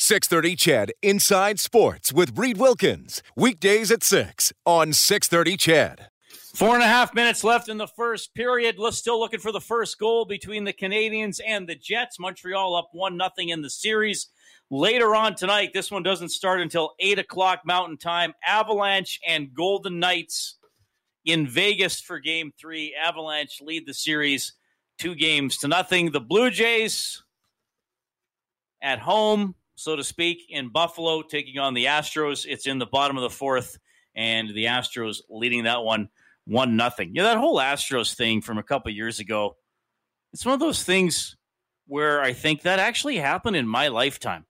630 CHED Inside Sports with Reid Wilkins. Weekdays at 6 on 630 CHED. Four and a half minutes left in the first period. Still looking for the first goal between the Canadiens and the Jets. Montreal up one nothing in the series. Later on tonight, this one doesn't start until eight o'clock Mountain Time. Avalanche and Golden Knights in Vegas for Game Three. Avalanche lead the series two games to nothing. The Blue Jays at home so to speak, in Buffalo, taking on the Astros. It's in the bottom of the fourth, and the Astros leading that one one nothing. You know, that whole Astros thing from a couple years ago. It's one of those things where I think that actually happened in my lifetime.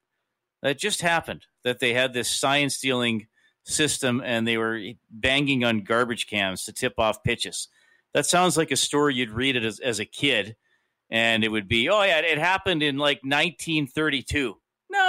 That just happened. That they had this sign stealing system and they were banging on garbage cans to tip off pitches. That sounds like a story you'd read it as, as a kid, and it would be, oh yeah, it happened in like 1932.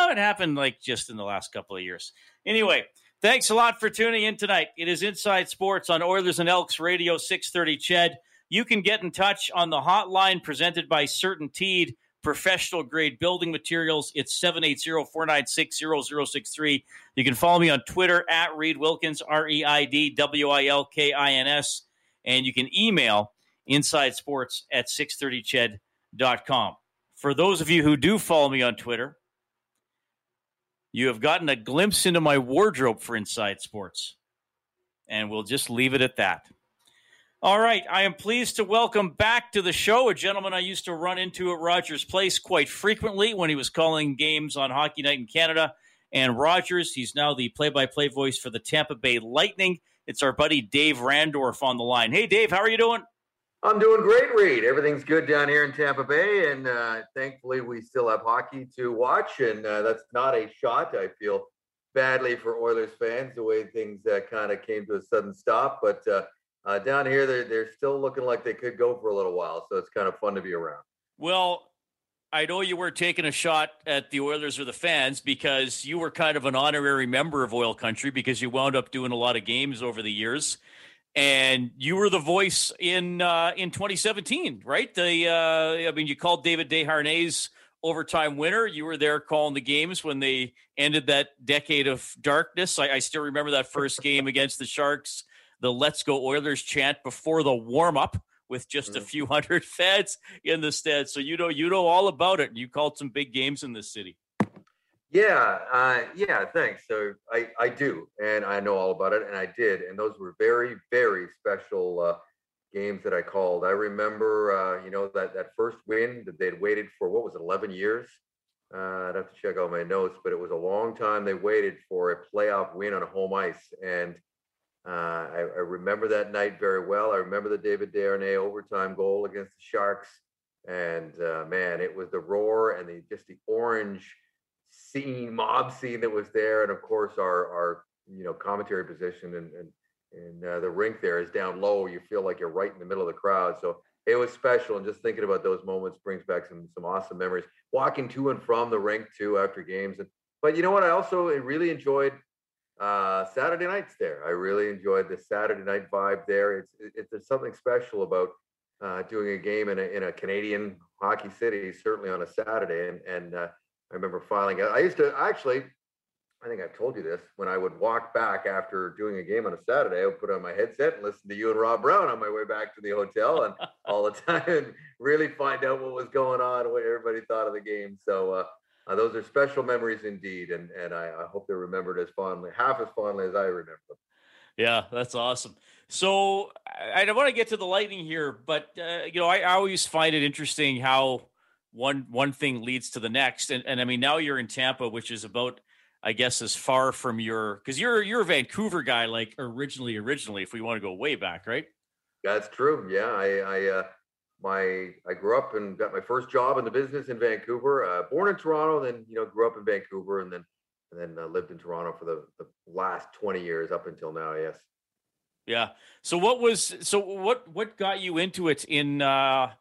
It happened like just in the last couple of years. Anyway, thanks a lot for tuning in tonight. It is Inside Sports on Oilers and Elks Radio 630 Ched. You can get in touch on the hotline presented by CertainTeed professional grade building materials. It's 780-496-0063. You can follow me on Twitter at Reid Wilkins, R-E-I-D-W-I-L-K-I-N-S. And you can email inside sports at 630ched.com. For those of you who do follow me on Twitter, you have gotten a glimpse into my wardrobe for Inside Sports. And we'll just leave it at that. All right. I am pleased to welcome back to the show a gentleman I used to run into at Rogers Place quite frequently when he was calling games on Hockey Night in Canada. And Rogers, he's now the play by play voice for the Tampa Bay Lightning. It's our buddy Dave Randorf on the line. Hey, Dave, how are you doing? I'm doing great, Reid. Everything's good down here in Tampa Bay, and uh, thankfully we still have hockey to watch. And uh, that's not a shot. I feel badly for Oilers fans the way things uh, kind of came to a sudden stop, but uh, uh, down here they're they're still looking like they could go for a little while. So it's kind of fun to be around. Well. I know you were taking a shot at the Oilers or the fans because you were kind of an honorary member of Oil Country because you wound up doing a lot of games over the years and you were the voice in uh, in 2017, right? The uh, I mean, you called David Desharnais overtime winner. You were there calling the games when they ended that decade of darkness. I, I still remember that first game against the Sharks, the "Let's Go Oilers" chant before the warm up with just a mm-hmm. few hundred feds in the stead. So you know you know all about it. You called some big games in this city. Yeah, uh, yeah, thanks. So I, I do, and I know all about it, and I did, and those were very, very special uh, games that I called. I remember, uh, you know, that that first win that they'd waited for what was it, eleven years? Uh, I'd have to check out my notes, but it was a long time they waited for a playoff win on home ice, and uh, I, I, remember that night very well. I remember the David Desharnais overtime goal against the Sharks, and uh, man, it was the roar and the just the orange scene, mob scene that was there, and of course our our you know commentary position and and and uh, the rink there is down low. You feel like you're right in the middle of the crowd. So it was special, and just thinking about those moments brings back some some awesome memories. Walking to and from the rink too after games, and but you know what? I also really enjoyed uh, Saturday nights there. I really enjoyed the Saturday night vibe there. It's it's there's something special about uh, doing a game in a in a Canadian hockey city, certainly on a Saturday, and and uh, I remember filing. it. I used to actually, I think I've told you this. When I would walk back after doing a game on a Saturday, I would put on my headset and listen to you and Rob Brown on my way back to the hotel, and all the time, and really find out what was going on, what everybody thought of the game. So uh, uh, those are special memories indeed, and and I, I hope they're remembered as fondly, half as fondly as I remember them. Yeah, that's awesome. So I, I want to get to the lightning here, but uh, you know, I, I always find it interesting how one one thing leads to the next. And and I mean now you're in Tampa, which is about I guess as far from your because you're you're a Vancouver guy, like originally originally, if we want to go way back, right? That's true. Yeah, I, I uh, my I grew up and got my first job in the business in Vancouver. Uh, born in Toronto, then you know grew up in Vancouver, and then and then uh, lived in Toronto for the, the last 20 years up until now. Yes. Yeah. So what was so what what got you into it in uh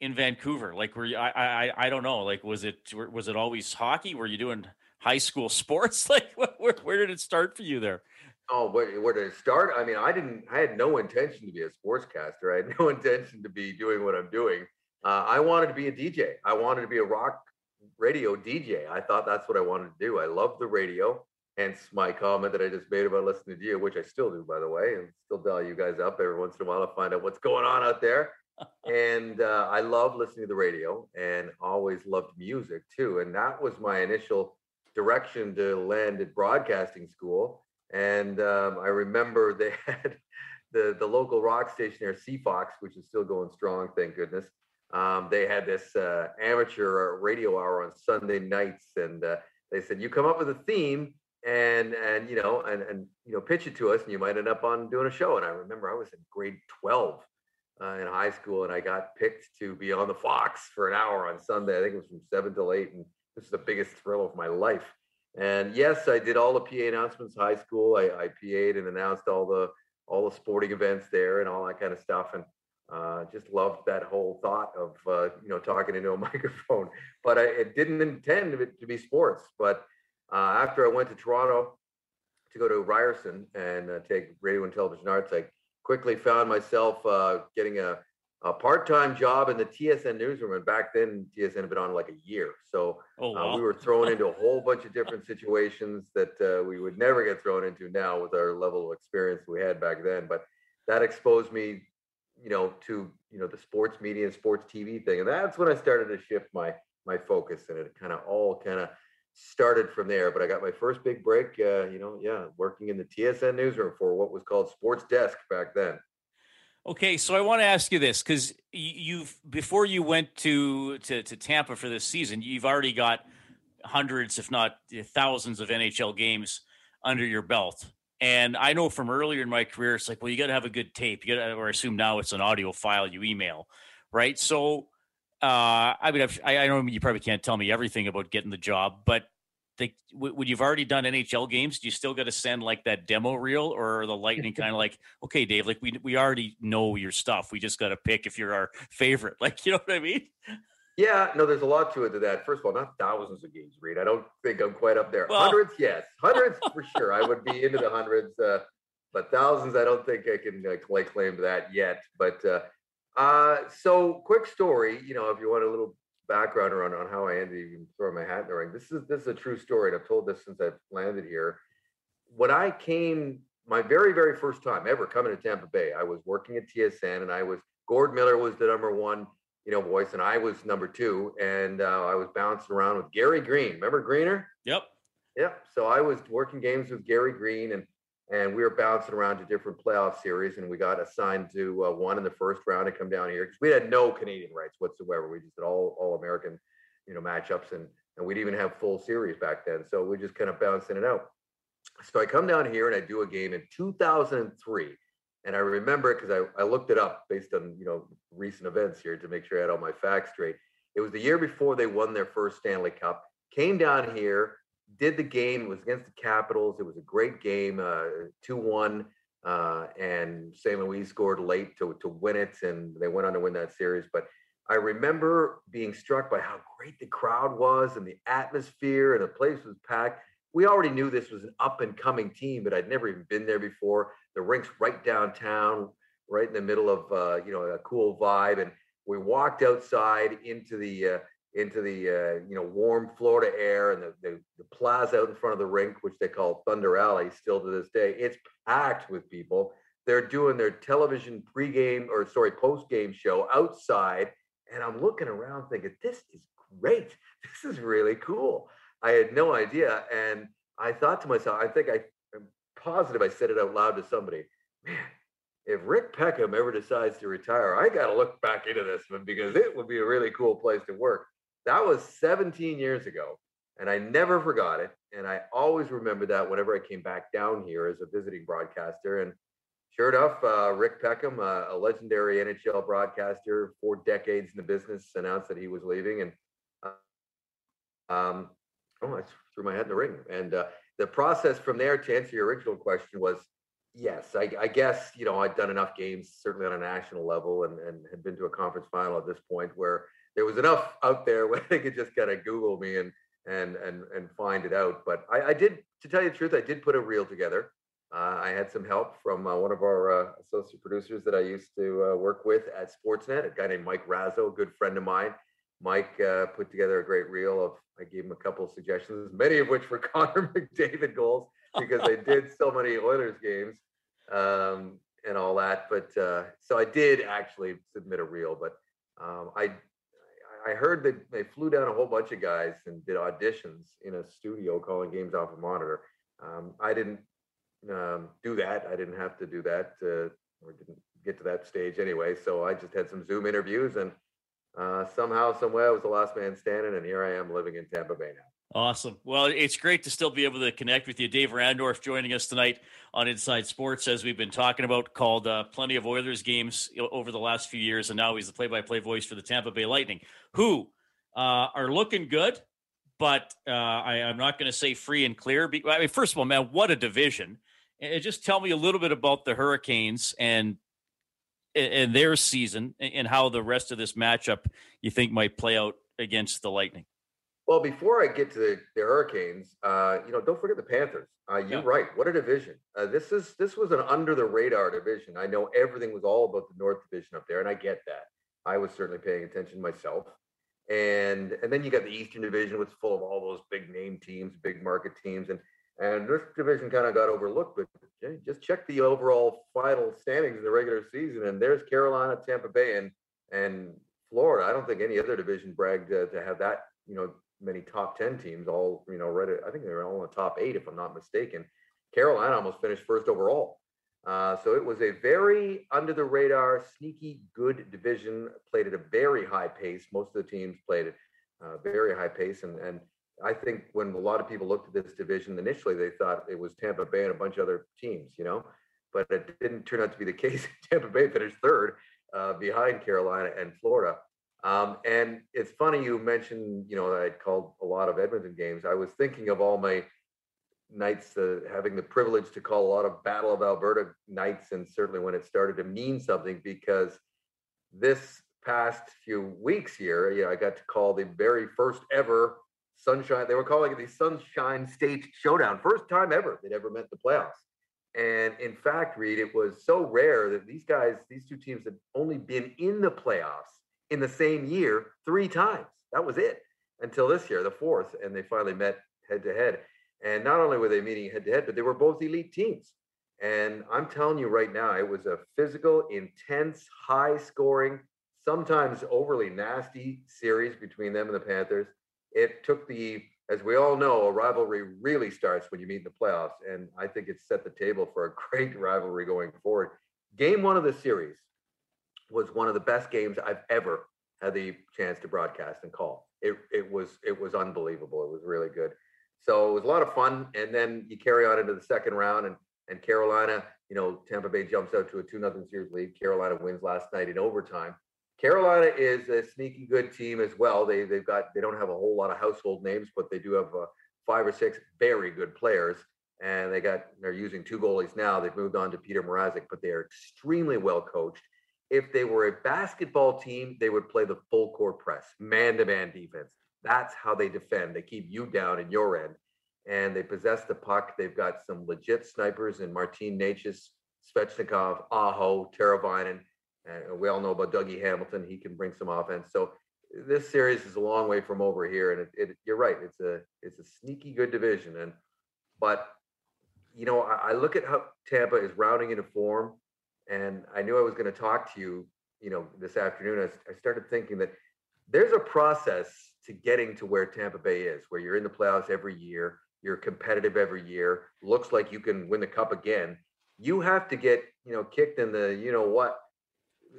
in Vancouver? Like were you I I I don't know. Like was it was it always hockey? Were you doing high school sports? Like where where did it start for you there? Oh, where, where did it start? I mean, I didn't. I had no intention to be a sportscaster. I had no intention to be doing what I'm doing. Uh, I wanted to be a DJ. I wanted to be a rock radio DJ. I thought that's what I wanted to do. I love the radio. Hence my comment that I just made about listening to you, which I still do, by the way, and still dial you guys up every once in a while to find out what's going on out there. And uh, I love listening to the radio and always loved music too. And that was my initial direction to land at broadcasting school. And um, I remember they had the, the local rock station there, CFOX, which is still going strong, thank goodness. Um, they had this uh, amateur radio hour on Sunday nights, and uh, they said, "You come up with a theme, and and you know and and you know pitch it to us and you might end up on doing a show and i remember i was in grade 12 uh, in high school and i got picked to be on the fox for an hour on sunday. I think it was from 7 till 8 and this is the biggest thrill of my life. And yes i did all the pa announcements high school. I, I pa'd and announced all the all the sporting events there and all that kind of stuff and uh, just loved that whole thought of uh, you know talking into a microphone. But i it didn't intend it to be sports but uh, after I went to Toronto to go to Ryerson and uh, take radio and television arts, I quickly found myself uh, getting a, a, part-time job in the TSN newsroom. And back then, TSN had been on like a year, so oh, uh, we were thrown into a whole bunch of different situations that uh, we would never get thrown into now with our level of experience we had back then. But that exposed me, you know, to you know the sports media and sports TV thing, and that's when I started to shift my my focus, and it kind of all kind of started from there. But I got my first big break, uh, you know, yeah, working in the TSN newsroom for what was called Sports Desk back then. Okay, so I want to ask you this because you've before you went to, to to Tampa for this season, you've already got hundreds, if not thousands, of NHL games under your belt. And I know from earlier in my career, it's like, well, you got to have a good tape. You got, or I assume now it's an audio file you email, right? So uh, I mean, I, I know you probably can't tell me everything about getting the job, but they, when you've already done NHL games, do you still got to send like that demo reel, or the Lightning kind of like, okay, Dave, like we we already know your stuff. We just got to pick if you're our favorite. Like, you know what I mean? Yeah, no, there's a lot to it to that. First of all, not thousands of games, Reid. I don't think I'm quite up there. Well, hundreds, yes, hundreds for sure. I would be into the hundreds, uh, but thousands, I don't think I can uh, lay claim to that yet. But uh, uh, so quick story, you know, if you want a little background around on how I ended even throwing my hat in the ring. This is this is a true story, and I've told this since I've landed here. When I came, my very very first time ever coming to Tampa Bay, I was working at TSN, and I was Gord Miller was the number one, you know, voice, and I was number two, and uh, I was bouncing around with Gary Green. Remember Greener? Yep. Yep. So I was working games with Gary Green, and and we were bouncing around to different playoff series and we got assigned to uh, one in the first round to come down here because we had no canadian rights whatsoever. We just did all all american you know matchups and and we'd even have full series back then. So we just kind of bouncing it out. So i come down here and i do a game in 2003 and i remember it because I, I looked it up based on you know recent events here to make sure i had all my facts straight. It was the year before they won their first stanley cup came down here did the game. It was against the Capitals. It was a great game, uh, two one, uh, and St. Louis scored late to to win it, and they went on to win that series. But I remember being struck by how great the crowd was and the atmosphere, and the place was packed. We already knew this was an up and coming team, but I'd never even been there before. The rink's right downtown, right in the middle of uh, you know a cool vibe, and we walked outside into the uh, into the uh, you know warm Florida air and the, the, the plaza out in front of the rink, which they call Thunder Alley, still to this day. It's packed with people. They're doing their television pregame or sorry postgame show outside, and I'm looking around thinking this is great. This is really cool. I had no idea, and I thought to myself, I think I, I'm positive I said it out loud to somebody. Man, if Rick Peckham ever decides to retire, I got to look back into this one because it would be a really cool place to work. That was 17 years ago. And I never forgot it. And I always remember that whenever I came back down here as a visiting broadcaster. And sure enough, uh, Rick Peckham, uh, a legendary NHL broadcaster, four decades in the business, announced that he was leaving. And uh, um, Oh, I threw my head in the ring. And uh, the process from there to answer your original question was yes, I, I, guess, you know, I'd done enough games, certainly on a national level, and, and had been to a conference final at this point where there was enough out there where they could just kind of Google me and and and and find it out. But I, I did, to tell you the truth, I did put a reel together. Uh, I had some help from uh, one of our uh, associate producers that I used to uh, work with at Sportsnet, a guy named Mike Razzo, a good friend of mine. Mike uh, put together a great reel of. I gave him a couple of suggestions, many of which were Connor McDavid goals because I did so many Oilers games um, and all that. But uh, so I did actually submit a reel, but um, I I heard that they flew down a whole bunch of guys and did auditions in a studio calling games off a monitor. Um, I didn't um, do that. I didn't have to do that, uh, or didn't get to that stage anyway. So I just had some Zoom interviews, and uh, somehow, somewhere, I was the last man standing, and here I am living in Tampa Bay now. Awesome. Well, it's great to still be able to connect with you. Dave Randorf joining us tonight on Inside Sports, as we've been talking about, called uh, plenty of Oilers games over the last few years, and now he's the play-by-play voice for the Tampa Bay Lightning, who uh, are looking good, but uh, I, am not going to say free and clear. I mean, first of all, man, what a division! And just tell me a little bit about the Hurricanes and and their season and how the rest of this matchup you think might play out against the Lightning. Well, before I get to the, the Hurricanes, uh, you know, don't forget the Panthers. Uh, you're yeah. right. What a division! Uh, this is this was an under the radar division. I know everything was all about the North Division up there, and I get that. I was certainly paying attention myself. And and then you got the Eastern Division, which is full of all those big name teams, big market teams, and and this division kind of got overlooked. But just check the overall final standings in the regular season, and there's Carolina, Tampa Bay, and and Florida. I don't think any other division bragged uh, to have that you know many top 10 teams all, you know, right. I think they were all in the top eight, if I'm not mistaken. Carolina almost finished first overall. Uh, so it was a very under the radar, sneaky good division, played at a very high pace. Most of the teams played at uh, very high pace. And, and I think when a lot of people looked at this division initially, they thought it was Tampa Bay and a bunch of other teams, you know, but it didn't turn out to be the case. Tampa Bay finished third uh, behind Carolina and Florida. Um, and it's funny you mentioned, you know, I'd called a lot of Edmonton games. I was thinking of all my nights uh, having the privilege to call a lot of Battle of Alberta nights, and certainly when it started to mean something because this past few weeks here, you know, I got to call the very first ever Sunshine. They were calling it the Sunshine State Showdown, first time ever they'd ever met the playoffs. And in fact, Reid, it was so rare that these guys, these two teams, had only been in the playoffs in the same year three times. That was it until this year, the fourth, and they finally met head to head. And not only were they meeting head to head, but they were both elite teams. And I'm telling you right now, it was a physical, intense, high scoring, sometimes overly nasty series between them and the Panthers. It took the, as we all know, a rivalry really starts when you meet in the playoffs. And I think it set the table for a great rivalry going forward. Game one of the series, was one of the best games I've ever had the chance to broadcast and call. It it was it was unbelievable. It was really good. So it was a lot of fun. And then you carry on into the second round and and Carolina, you know, Tampa Bay jumps out to a two nothing series lead. Carolina wins last night in overtime. Carolina is a sneaky good team as well. They they've got they don't have a whole lot of household names, but they do have uh, five or six very good players. And they got they're using two goalies now. They've moved on to Peter Mrazek, but they are extremely well coached if they were a basketball team, they would play the full court press, man to man defense. That's how they defend. They keep you down in your end and they possess the puck. They've got some legit snipers in Martin Necas, Svechnikov, Aho, Teravainen. And we all know about Dougie Hamilton. He can bring some offense. So this series is a long way from over here. And it, it, you're right. It's a it's a sneaky good division. And but you know, I, I look at how Tampa is rounding into form and I knew I was going to talk to you, you know, this afternoon. I, I started thinking that there's a process to getting to where Tampa Bay is, where you're in the playoffs every year, you're competitive every year, looks like you can win the cup again. You have to get, you know, kicked in the, you know what,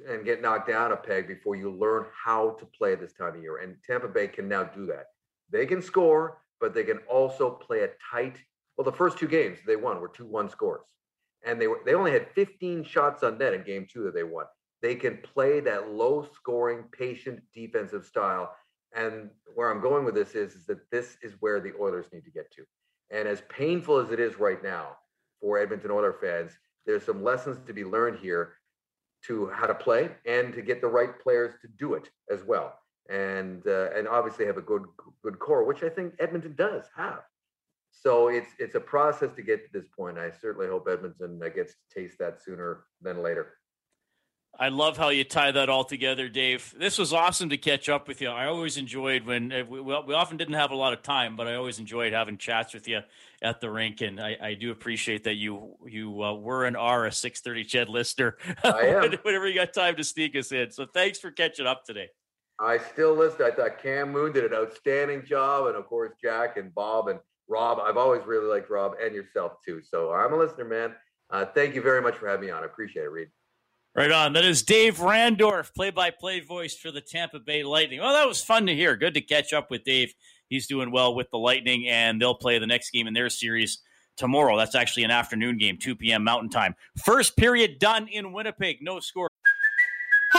and get knocked down a peg before you learn how to play this time of year. And Tampa Bay can now do that. They can score, but they can also play a tight. Well, the first two games they won were two one scores and they were they only had 15 shots on net in game two that they won. They can play that low scoring, patient defensive style. and where I'm going with this is, is that this is where the Oilers need to get to. And as painful as it is right now for Edmonton Oilers fans, there's some lessons to be learned here to how to play and to get the right players to do it as well. And uh, and obviously have a good good core, which I think Edmonton does have. So it's it's a process to get to this point. I certainly hope Edmonton gets to taste that sooner than later. I love how you tie that all together, Dave. This was awesome to catch up with you. I always enjoyed when uh, we, we often didn't have a lot of time, but I always enjoyed having chats with you at the rink, and I, I do appreciate that you you uh, were and are a six thirty CHED listener. I am. Whenever you got time to sneak us in, so thanks for catching up today. I still listen. I thought Cam Moon did an outstanding job, and of course Jack and Bob and Rob. I've always really liked Rob and yourself too. So I'm a listener, man. Uh, thank you very much for having me on. I appreciate it, Reid. Right on. That is Dave Randorf, play by play voice for the Tampa Bay Lightning. Well, that was fun to hear. Good to catch up with Dave. He's doing well with the Lightning, and they'll play the next game in their series tomorrow. That's actually an afternoon game, 2 p.m. Mountain Time. First period done in Winnipeg. No score.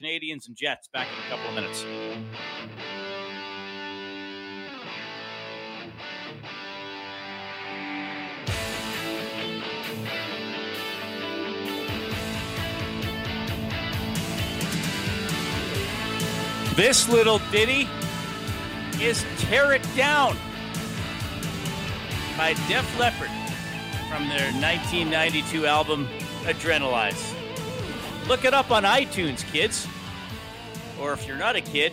Canadiens and Jets back in a couple of minutes. This little ditty is Tear It Down by Def Leppard from their 1992 album Adrenalize. Look it up on iTunes, kids. Or if you're not a kid,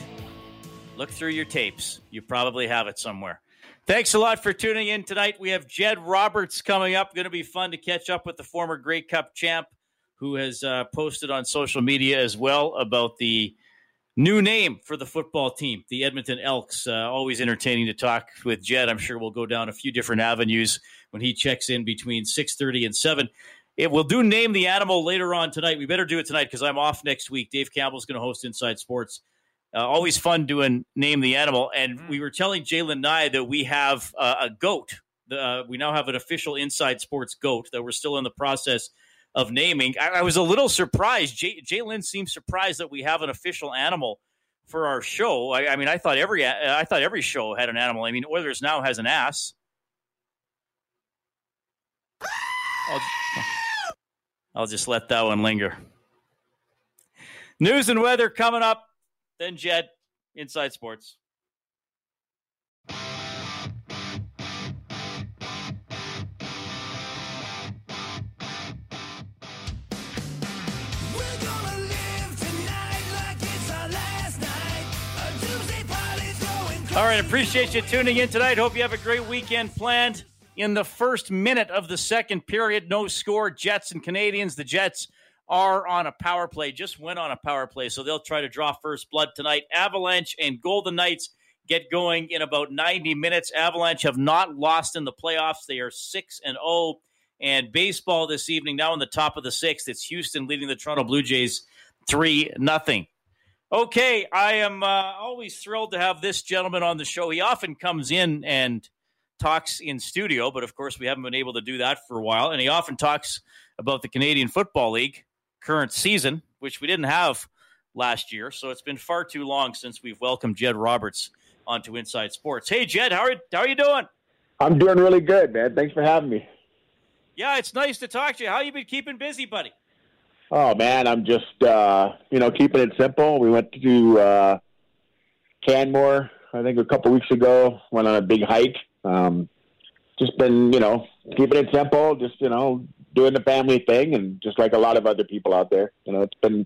look through your tapes. You probably have it somewhere. Thanks a lot for tuning in tonight. We have Jed Roberts coming up. Going to be fun to catch up with the former Grey Cup champ who has uh, posted on social media as well about the new name for the football team, the Edmonton Elks. Uh, always entertaining to talk with Jed. I'm sure we'll go down a few different avenues when he checks in between 6:30 and 7. It will do name the animal later on tonight. We better do it tonight because I'm off next week. Dave Campbell's going to host Inside Sports. Uh, always fun doing name the animal. And mm-hmm. we were telling Jalen Nye that we have uh, a goat. Uh, we now have an official Inside Sports goat that we're still in the process of naming. I, I was a little surprised. J- Jalen seems surprised that we have an official animal for our show. I, I mean, I thought every I thought every show had an animal. I mean, Oilers now has an ass. I'll, I'll just let that one linger. News and weather coming up. Then Jed, Inside Sports. All right, appreciate you tuning in tonight. Hope you have a great weekend planned in the first minute of the second period. No score. Jets and Canadiens. The Jets are on a power play, just went on a power play, so they'll try to draw first blood tonight. Avalanche and Golden Knights get going in about 90 minutes. Avalanche have not lost in the playoffs. They are 6 and 0. And baseball this evening, now in the top of the sixth, it's Houston leading the Toronto Blue Jays 3 nothing. Okay, I am uh, always thrilled to have this gentleman on the show. He often comes in and talks in studio, but of course, we haven't been able to do that for a while. And he often talks about the Canadian Football League current season, which we didn't have last year. So it's been far too long since we've welcomed Jed Roberts onto Inside Sports. Hey, Jed, how are, how are you doing? I'm doing really good, man. Thanks for having me. Yeah, it's nice to talk to you. How you been keeping busy, buddy? Oh man, I'm just uh, you know keeping it simple. We went to uh, Canmore, I think a couple weeks ago. Went on a big hike, um, just been, you know, keeping it simple, just, you know, doing the family thing and just like a lot of other people out there, you know, it's been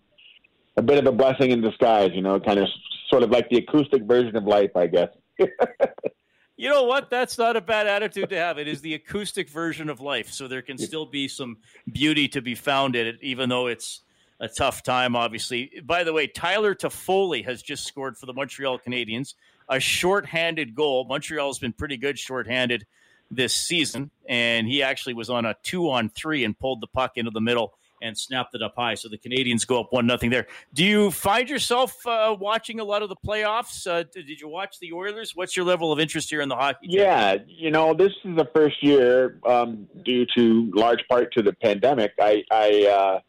a bit of a blessing in disguise, you know, kind of sort of like the acoustic version of life, I guess. you know what? That's not a bad attitude to have. It is the acoustic version of life. So there can still be some beauty to be found in it, even though it's a tough time, obviously. By the way, Tyler Toffoli has just scored for the Montreal Canadiens. A shorthanded goal. Montreal's been pretty good shorthanded this season, and he actually was on a two on three and pulled the puck into the middle and snapped it up high. So the Canadiens go up one nothing there. Do you find yourself uh, watching a lot of the playoffs? Uh, did you watch the Oilers? What's your level of interest here in the hockey? Yeah, you know, this is the first year um, due to large part to the pandemic. I I, uh,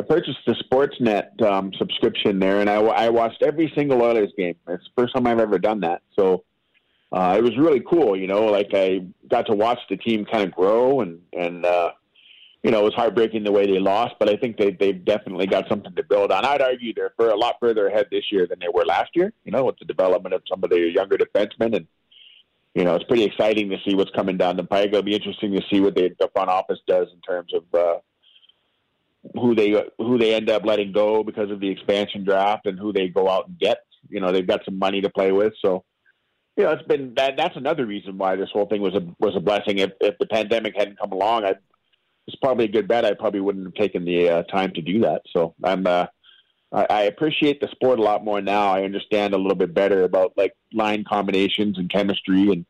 I purchased the Sportsnet um, subscription there, and I, I watched every single Oilers game. It's the first time I've ever done that. So. Uh, it was really cool, you know. Like I got to watch the team kind of grow, and and uh, you know, it was heartbreaking the way they lost, but I think they they've definitely got something to build on. I'd argue they're for a lot further ahead this year than they were last year. You know, with the development of some of the younger defensemen, and you know, it's pretty exciting to see what's coming down the pike. It'll be interesting to see what the front office does in terms of uh, who they who they end up letting go because of the expansion draft, and who they go out and get. You know, they've got some money to play with, so you know, it's been that. That's another reason why this whole thing was a was a blessing. If if the pandemic hadn't come along, I it's probably a good bet. I probably wouldn't have taken the uh, time to do that. So I'm, uh, I, I appreciate the sport a lot more now. I understand a little bit better about like line combinations and chemistry and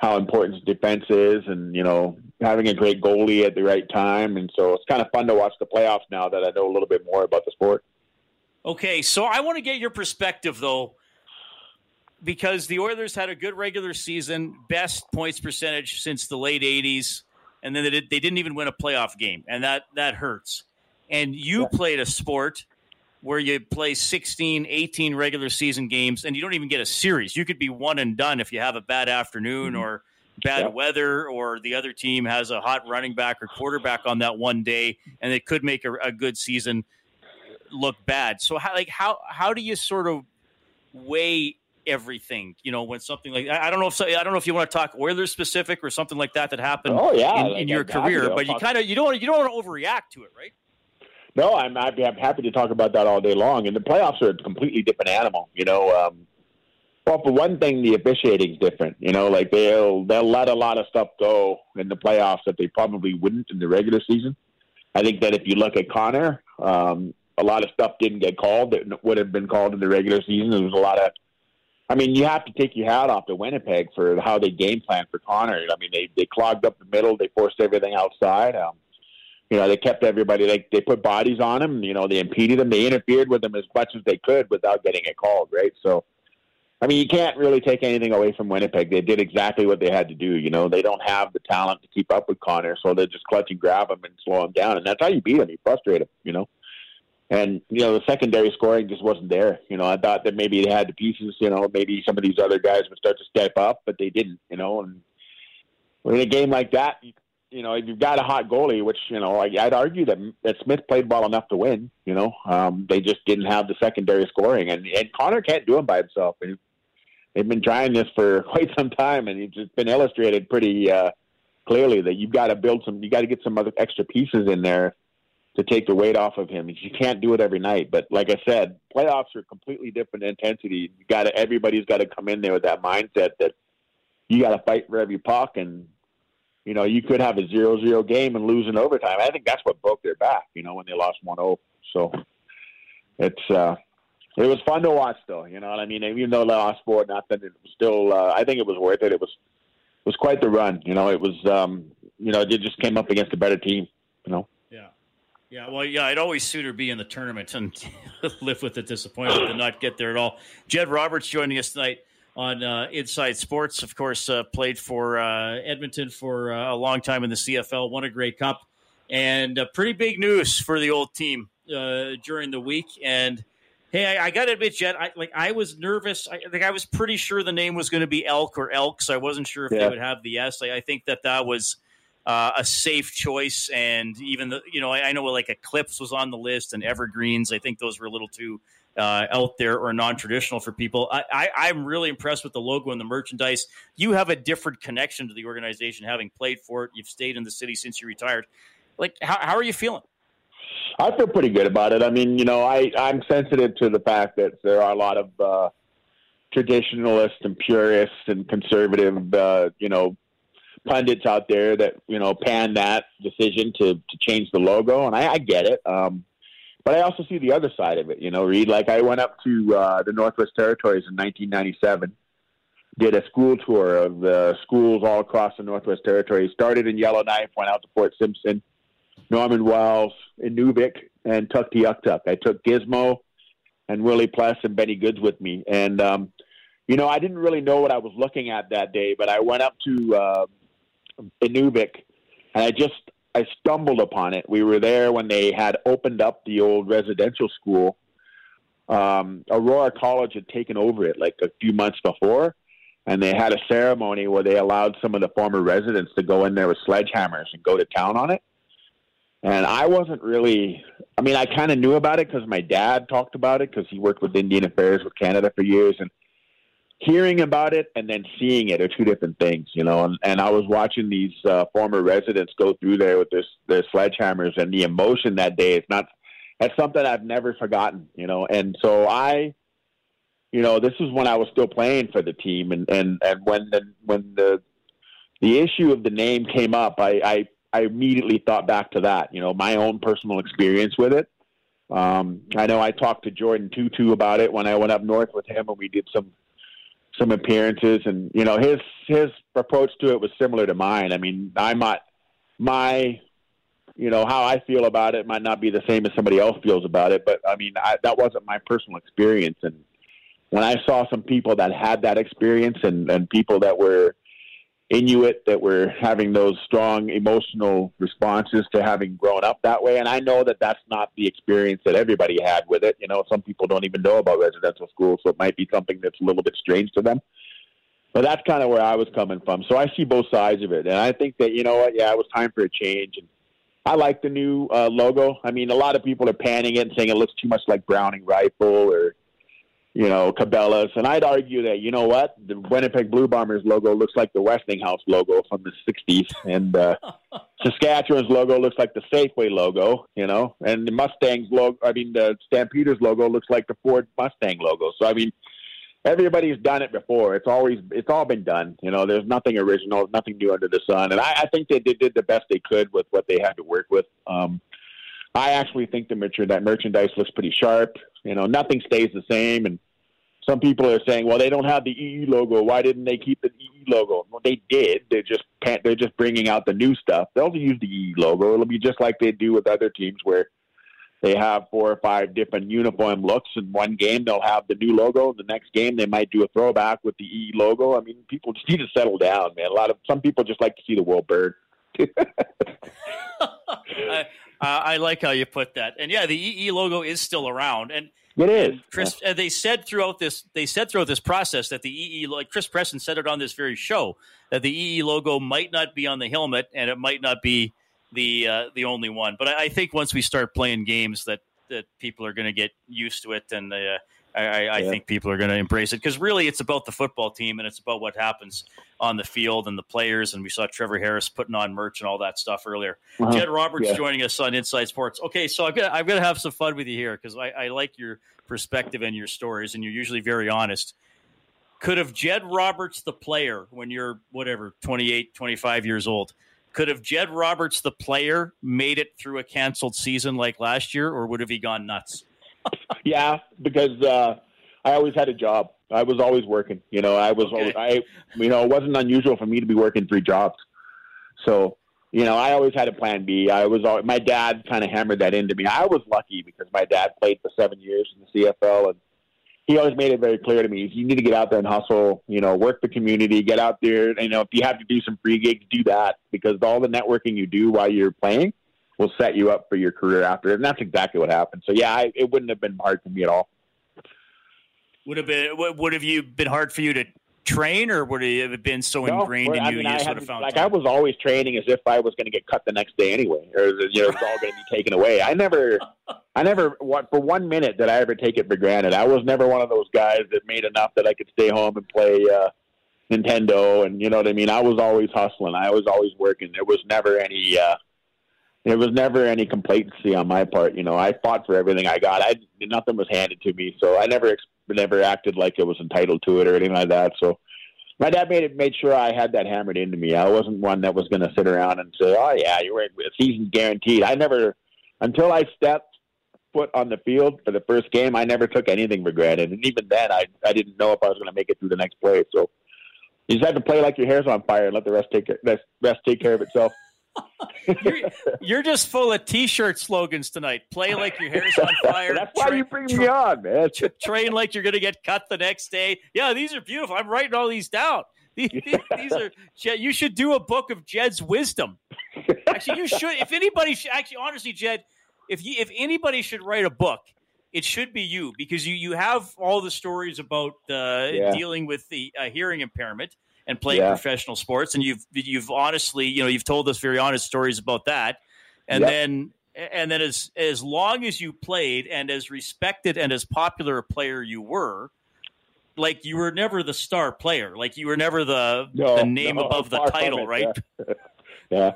how important defense is, and you know having a great goalie at the right time. And so it's kind of fun to watch the playoffs now that I know a little bit more about the sport. Okay, so I want to get your perspective though because the Oilers had a good regular season, best points percentage since the late 80s and then they, did, they didn't even win a playoff game, and that that hurts. And you yeah. played a sport where you play 16, 18 regular season games, and you don't even get a series. You could be one and done if you have a bad afternoon mm-hmm. or bad yep. weather, or the other team has a hot running back or quarterback on that one day, and it could make a, a good season look bad. So, how like how how do you sort of weigh everything. You know, when something like I don't know if so, I don't know if you want to talk Oilers specific or something like that that happened. Oh yeah, in, in your career, but you kind of you don't you don't want to overreact to it, right? No, I'm I'm happy to talk about that all day long. And the playoffs are a completely different animal. You know, um, well, for one thing, the officiating is different. You know, like they'll they'll let a lot of stuff go in the playoffs that they probably wouldn't in the regular season. I think that if you look at Connor, um, a lot of stuff didn't get called that would have been called in the regular season. There was a lot of I mean, you have to take your hat off to Winnipeg for how they game plan for Connor. I mean, they they clogged up the middle, they forced everything outside. Um, you know, they kept everybody like they put bodies on him. You know, they impeded him, they interfered with him as much as they could without getting it called. Right, so. I mean, you can't really take anything away from Winnipeg. They did exactly what they had to do. You know, they don't have the talent to keep up with Connor, so they just clutch and grab him and slow him down, and that's how you beat him. You frustrate him. You know. And you know the secondary scoring just wasn't there. You know I thought that maybe they had the pieces. You know maybe some of these other guys would start to step up, but they didn't. You know, and in a game like that, you, you know if you've got a hot goalie, which you know I'd argue that that Smith played well enough to win. You know um, they just didn't have the secondary scoring, and and Connor can't do it by himself. And they've been trying this for quite some time, and it's just been illustrated pretty uh, clearly that you've got to build some, you got to get some other extra pieces in there to take the weight off of him. You can't do it every night, but like I said, playoffs are completely different intensity. You got to everybody's got to come in there with that mindset that you got to fight for every puck, and you know you could have a zero-zero game and lose in overtime. I think that's what broke their back. You know when they lost one zero. So it's uh, it was fun to watch, though. You know what I mean? Even though they lost four nothing, it was still. Uh, I think it was worth it. It was it was quite the run. You know, it was. Um, you know, it just came up against a better team. You know. Yeah. Yeah, well, yeah, I'd always sooner be in the tournament and live with the disappointment than not get there at all. Jed Roberts joining us tonight on uh, Inside Sports. Of course, uh, played for uh, Edmonton for uh, a long time in the CFL, won a Grey Cup, and uh, pretty big news for the old team uh, during the week. And hey, I, I got to admit, Jed, I, like I was nervous. I think I was pretty sure the name was going to be Elk or Elks. I wasn't sure if yeah. they would have the S. I, I think that that was uh, a safe choice. And even the, you know, I, I, know like Eclipse was on the list and Evergreens. I think those were a little too uh, out there or non-traditional for people. I, am really impressed with the logo and the merchandise. You have a different connection to the organization, having played for it. You've stayed in the city since you retired. Like, how, how are you feeling? I feel pretty good about it. I mean, you know, I, I'm sensitive to the fact that there are a lot of uh, traditionalists and purists and conservative, uh, you know, pundits out there that you know pan that decision to to change the logo, and I, I get it. Um, but I also see the other side of it. You know, Reid. Like I went up to uh, the Northwest Territories in 1997, did a school tour of the schools all across the Northwest Territories. Started in Yellowknife, went out to Fort Simpson, Norman Wells, Inuvik, and Tuktoyaktuk. I took Gizmo and Willie Pless and Benny Goods with me, and um, you know, I didn't really know what I was looking at that day, but I went up to uh, Inuvik, and I just I stumbled upon it. We were there when they had opened up the old residential school. Um, Aurora College had taken over it like a few months before, and they had a ceremony where they allowed some of the former residents to go in there with sledgehammers and go to town on it. And I wasn't really, I mean, I kind of knew about it because my dad talked about it because he worked with Indian Affairs with Canada for years. And hearing about it and then seeing it are two different things, you know. And, and I was watching these uh, former residents go through there with their their sledgehammers and the emotion that day. It's not that's something I've never forgotten, you know. And so I, you know, this is when I was still playing for the team, and and and when the when the the issue of the name came up, I I, I immediately thought back to that, you know, my own personal experience with it. Um, I know I talked to Jordin Tootoo about it when I went up north with him, and we did some some appearances, and you know his his approach to it was similar to mine. I mean, I'm not my you know how I feel about it might not be the same as somebody else feels about it, but I mean I, that wasn't my personal experience, and when I saw some people that had that experience and and people that were Inuit that were having those strong emotional responses to having grown up that way. And I know that that's not the experience that everybody had with it. You know, some people don't even know about residential schools, so it might be something that's a little bit strange to them. But that's kind of where I was coming from. So I see both sides of it. And I think that, you know what, yeah, it was time for a change. And I like the new uh, logo. I mean, a lot of people are panning it and saying it looks too much like Browning Rifle or you know, Cabela's. And I'd argue that, you know what, the Winnipeg Blue Bombers logo looks like the Westinghouse logo from the 60s. And uh, Saskatchewan's logo looks like the Safeway logo, you know, and the Mustang's logo, I mean, the Stampeders logo looks like the Ford Mustang logo. So, I mean, everybody's done it before. It's always, it's all been done. You know, there's nothing original, nothing new under the sun. And I, I think they did, did the best they could with what they had to work with. Um, I actually think the merch- that merchandise looks pretty sharp. You know, nothing stays the same. And some people are saying, well, they don't have the EE logo. Why didn't they keep the EE logo? Well, they did. They're just they're just bringing out the new stuff. They'll use the EE logo. It'll be just like they do with other teams where they have four or five different uniform looks. In one game, they'll have the new logo. The next game, they might do a throwback with the EE logo. I mean, people just need to settle down, man. A lot of some people just like to see the world burn. I, uh, I like how you put that. And yeah, the EE logo is still around. And it is. Chris, yeah. they said throughout this, they said throughout this process that the EE, like Chris Preston said it on this very show, that the EE logo might not be on the helmet and it might not be the uh, the only one. But I, I, think once we start playing games, that that people are going to get used to it and uh, I, I, yeah. think people are going to embrace it because really it's about the football team and it's about what happens on the field and the players. And we saw Trevor Harris putting on merch and all that stuff earlier. Uh-huh. Jed Roberts yeah. joining us on Inside Sports. Okay, so I'm gonna I'm gonna have some fun with you here because I, I like your perspective and your stories, and you're usually very honest. Could have Jed Roberts, the player, when you're whatever 28, 25 years old, could have Jed Roberts, the player, made it through a canceled season like last year, or would have he gone nuts? yeah, because uh, I always had a job. I was always working. You know, I was okay. always, I you know, it wasn't unusual for me to be working three jobs. So, you know, I always had a plan B. I was always, my dad kind of hammered that into me. I was lucky because my dad played for seven years in the CFL and he always made it very clear to me you need to get out there and hustle, you know, work the community, get out there. You know, if you have to do some free gigs, do that because all the networking you do while you're playing will set you up for your career after. And that's exactly what happened. So yeah, I, it wouldn't have been hard for me at all. Would have been would have you been hard for you to train, or would it have been so no, ingrained in you? I mean, you I sort of found like time? I was always training as if I was going to get cut the next day anyway, or you know, it's all going to be taken away. I never, I never, for one minute did I ever take it for granted. I was never one of those guys that made enough that I could stay home and play uh, Nintendo, and you know what I mean. I was always hustling. I was always working. There was never any. Uh, there was never any complacency on my part. You know, I fought for everything I got. I nothing was handed to me, so I never never acted like I was entitled to it or anything like that. So my dad made it made sure I had that hammered into me. I wasn't one that was going to sit around and say, "Oh yeah, you're right, season guaranteed." I never until I stepped foot on the field for the first game, I never took anything for granted. And even then, I I didn't know if I was going to make it through the next play. So you just have to play like your hair's on fire and let the rest take rest, rest take care of itself. You're, you're, just full of t-shirt slogans tonight. Play like your hair's on fire. That's why you bring me on, man. train like you're going to get cut the next day. Yeah, these are beautiful. I'm writing all these down. These, these are you should do a book of Jed's wisdom. Actually, you should. If anybody should, actually, honestly, Jed, if you if anybody should write a book, it should be you because you you have all the stories about uh, yeah. dealing with the uh, hearing impairment and playing yeah. professional sports, and you've you've honestly you know you've told us very honest stories about that, and yep. then and then as as long as you played and as respected and as popular a player you were, like you were never the star player, like you were never the no, the name no, above the title, right? Yeah. yeah.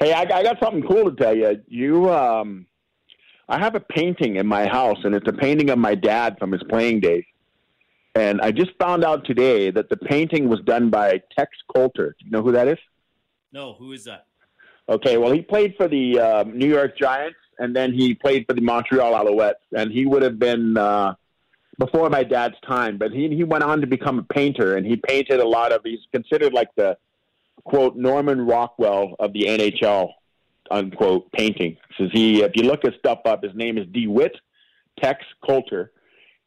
Hey, I, I got something cool to tell you. You, um, I have a painting in my house, and it's a painting of my dad from his playing days. And I just found out today that the painting was done by Tex Coulter. Do you know who that is? No, who is that? Okay, well, he played for the uh, New York Giants, and then he played for the Montreal Alouettes, and he would have been uh, before my dad's time. But he he went on to become a painter, and he painted a lot of. He's considered like the quote Norman Rockwell of the NHL unquote painting. Says he, if you look his stuff up, his name is DeWitt Tex Coulter,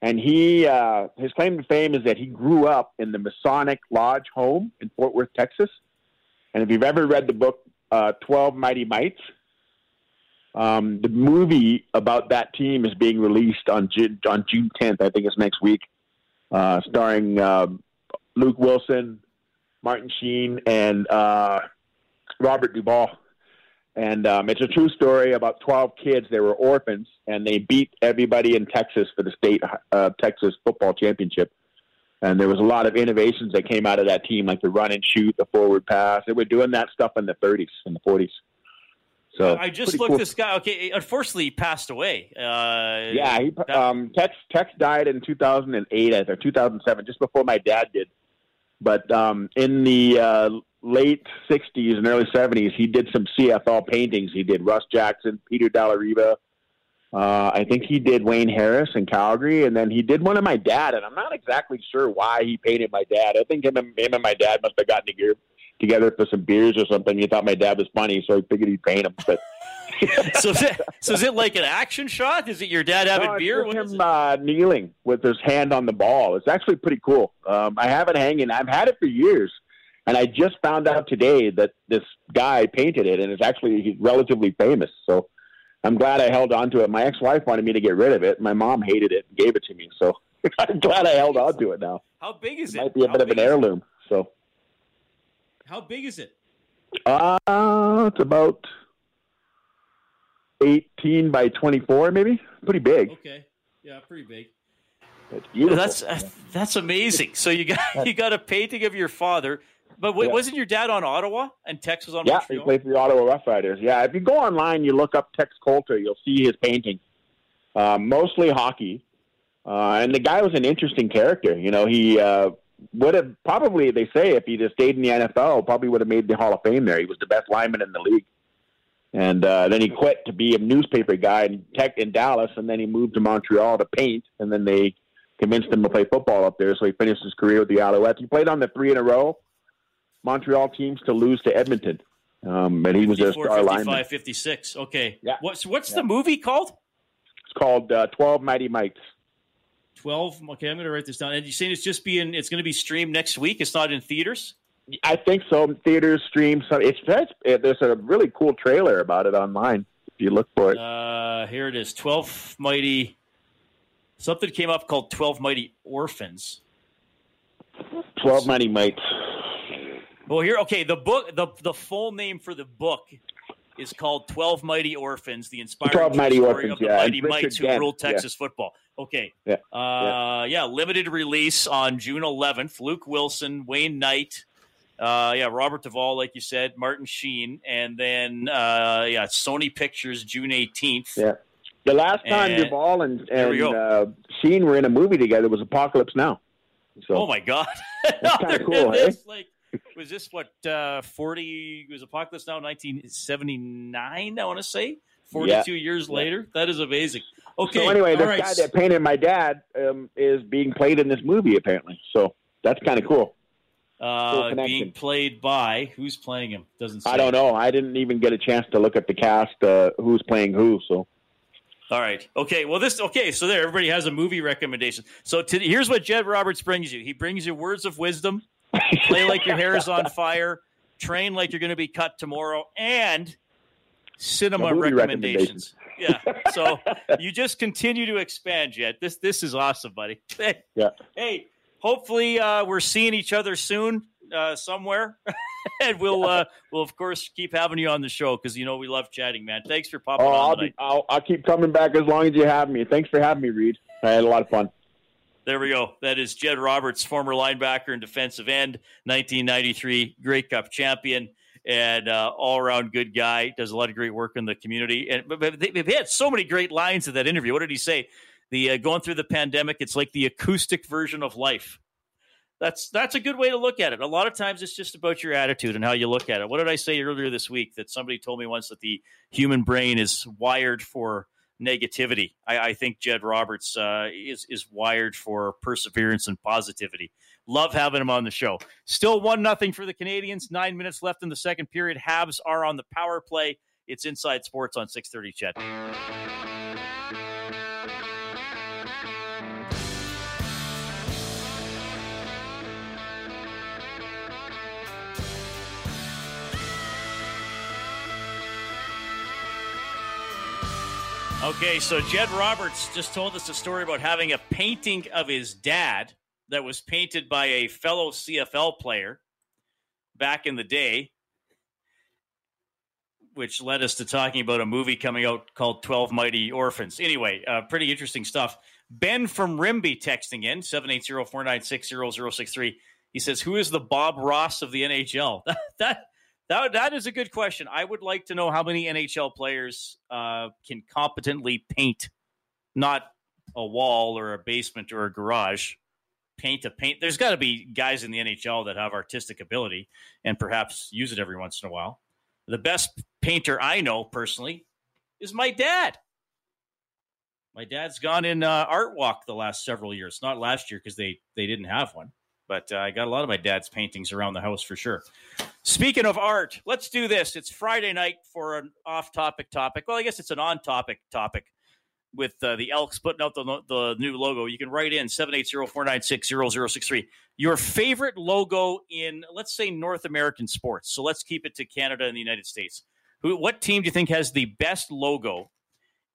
and he uh, his claim to fame is that he grew up in the Masonic Lodge home in Fort Worth, Texas. And if you've ever read the book uh, Twelve Mighty Mites, um, the movie about that team is being released on June, on June 10th. I think it's next week, uh, starring uh, Luke Wilson, Martin Sheen, and uh, Robert Duvall. And um, it's a true story about 12 kids. They were orphans, and they beat everybody in Texas for the state uh, Texas football championship. And there was a lot of innovations that came out of that team, like the run and shoot, the forward pass. They were doing that stuff in the 30s and the 40s. So I just looked cool. this guy. Okay, unfortunately, he passed away. Uh, yeah, he, um, Tex Tex died in 2008, or 2007, just before my dad did. But um, in the uh, late 60s and early 70s, he did some CFL paintings. He did Russ Jackson, Peter Della Uh, I think he did Wayne Harris in Calgary, and then he did one of my dad. And I'm not exactly sure why he painted my dad. I think him and, him and my dad must have gotten together together for some beers or something. He thought my dad was funny, so he figured he'd paint him. But so, is it, so is it like an action shot? Is it your dad having no, beer? him uh, kneeling with his hand on the ball. It's actually pretty cool. Um, I have it hanging. I've had it for years, and I just found out today that this guy painted it, and it's actually he's relatively famous. So I'm glad I held on to it. My ex-wife wanted me to get rid of it. My mom hated it and gave it to me, so I'm glad I held on to it now. How big is it? it might be a How bit of an heirloom. So how big is it? Uh, it's about 18 by 24, maybe. Pretty big. Okay. Yeah, pretty big. That's uh, that's amazing. So you got you got a painting of your father, but wait, yeah. wasn't your dad on Ottawa and Tex was on yeah, Montreal? he played for the Ottawa Rough Riders. Yeah, if you go online, you look up Tex Coulter, you'll see his painting. Uh, mostly hockey, uh, and the guy was an interesting character. You know, he uh, would have probably they say if he just stayed in the NFL, probably would have made the Hall of Fame there. He was the best lineman in the league, and uh, then he quit to be a newspaper guy in Tech in Dallas, and then he moved to Montreal to paint, and then they convinced him to play football up there. So he finished his career with the Alouettes. He played on the three in a row Montreal teams to lose to Edmonton. Um, and he was a star 55, lineman. 56. Okay. Yeah. What's what's yeah. the movie called? It's called uh, Twelve Mighty Mites. 12 okay i'm going to write this down and you're saying it's just being it's going to be streamed next week it's not in theaters i think so theaters stream so it's, it's there's a really cool trailer about it online if you look for it uh here it is 12 mighty something came up called 12 mighty orphans 12 mighty mites well here okay the book the the full name for the book is called 12 Mighty Orphans, the inspiring 12 Mighty Orphans, of the yeah. Mighty Mites who ruled Texas yeah. football. Okay. Yeah. Uh, yeah. yeah. Limited release on June 11th. Luke Wilson, Wayne Knight. Uh, yeah, Robert Duvall, like you said, Martin Sheen, and then uh, yeah, Sony Pictures, June 18th. Yeah. The last time and, Duvall and, and uh, Sheen were in a movie together was Apocalypse Now. So, oh my God, that's kind of cool. Eh? Like, was this what uh, 40 was apocalypse now 1979 i want to say 42 yeah. years later that is amazing Okay. So anyway, this right. guy that painted my dad um, is being played in this movie apparently. So that's kind of cool. Uh, being played by who's playing him doesn't. Say. I don't know. I didn't even get a chance to look at the cast, uh, who's playing who. So All right. Okay. Well, this. Okay. So there, everybody has a movie recommendation. So to, here's what Jed Roberts brings you. He brings you words of wisdom. Play like your hair is on fire. Train like you're going to be cut tomorrow, and cinema movie recommendations. Yeah. So you just continue to expand, Jed. This this is awesome, buddy. Hey, yeah, hey hopefully uh, we're seeing each other soon uh, somewhere, and we'll uh, we'll of course keep having you on the show because you know we love chatting, man. Thanks for popping oh, on I'll, be, I'll I'll keep coming back as long as you have me. Thanks for having me, Reid. I had a lot of fun. There we go. That is Jed Roberts, former linebacker and defensive end, 1993 Grey Cup champion, and uh, all around good guy. Does a lot of great work in the community. And but, but they, they've had so many great lines in that interview. What did he say? The uh, going through the pandemic, it's like the acoustic version of life. That's that's a good way to look at it. A lot of times, it's just about your attitude and how you look at it. What did I say earlier this week? That somebody told me once that the human brain is wired for negativity. I, I think Jed Roberts uh, is is wired for perseverance and positivity. Love having him on the show. Still one nothing for the Canadiens. Nine minutes left in the second period. Habs are on the power play. It's Inside Sports on six thirty. CHED. Okay, so Jed Roberts just told us a story about having a painting of his dad that was painted by a fellow CFL player back in the day, which led us to talking about a movie coming out called 12 Mighty Orphans. Anyway, uh, pretty interesting stuff. Ben from Rimbey texting in 780 496 0063. He says, Who is the Bob Ross of the NHL? that that that is a good question. I would like to know how many NHL players uh, can competently paint, not a wall or a basement or a garage. Paint a paint. There's got to be guys in the NHL that have artistic ability and perhaps use it every once in a while. The best painter I know personally is my dad. My dad's gone in uh, art walk the last several years. Not last year because they they didn't have one, but uh, I got a lot of my dad's paintings around the house for sure. Speaking of art, let's do this. It's Friday night for an off-topic topic. Well, I guess it's an on-topic topic with uh, the Elks putting out the, the new logo. You can write in 780-496-0063. Your favorite logo in, let's say, North American sports. So let's keep it to Canada and the United States. Who, what team do you think has the best logo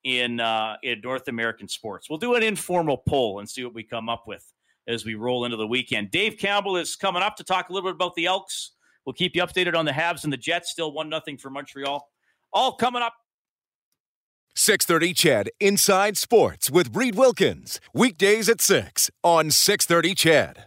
in uh, in North American sports? We'll do an informal poll and see what we come up with as we roll into the weekend. Dave Campbell is coming up to talk a little bit about the Elks. We'll keep you updated on the Habs and the Jets. Still one nothing for Montreal. All coming up. 630 CHED Inside Sports with Reid Wilkins. Weekdays at 6 on 630 CHED.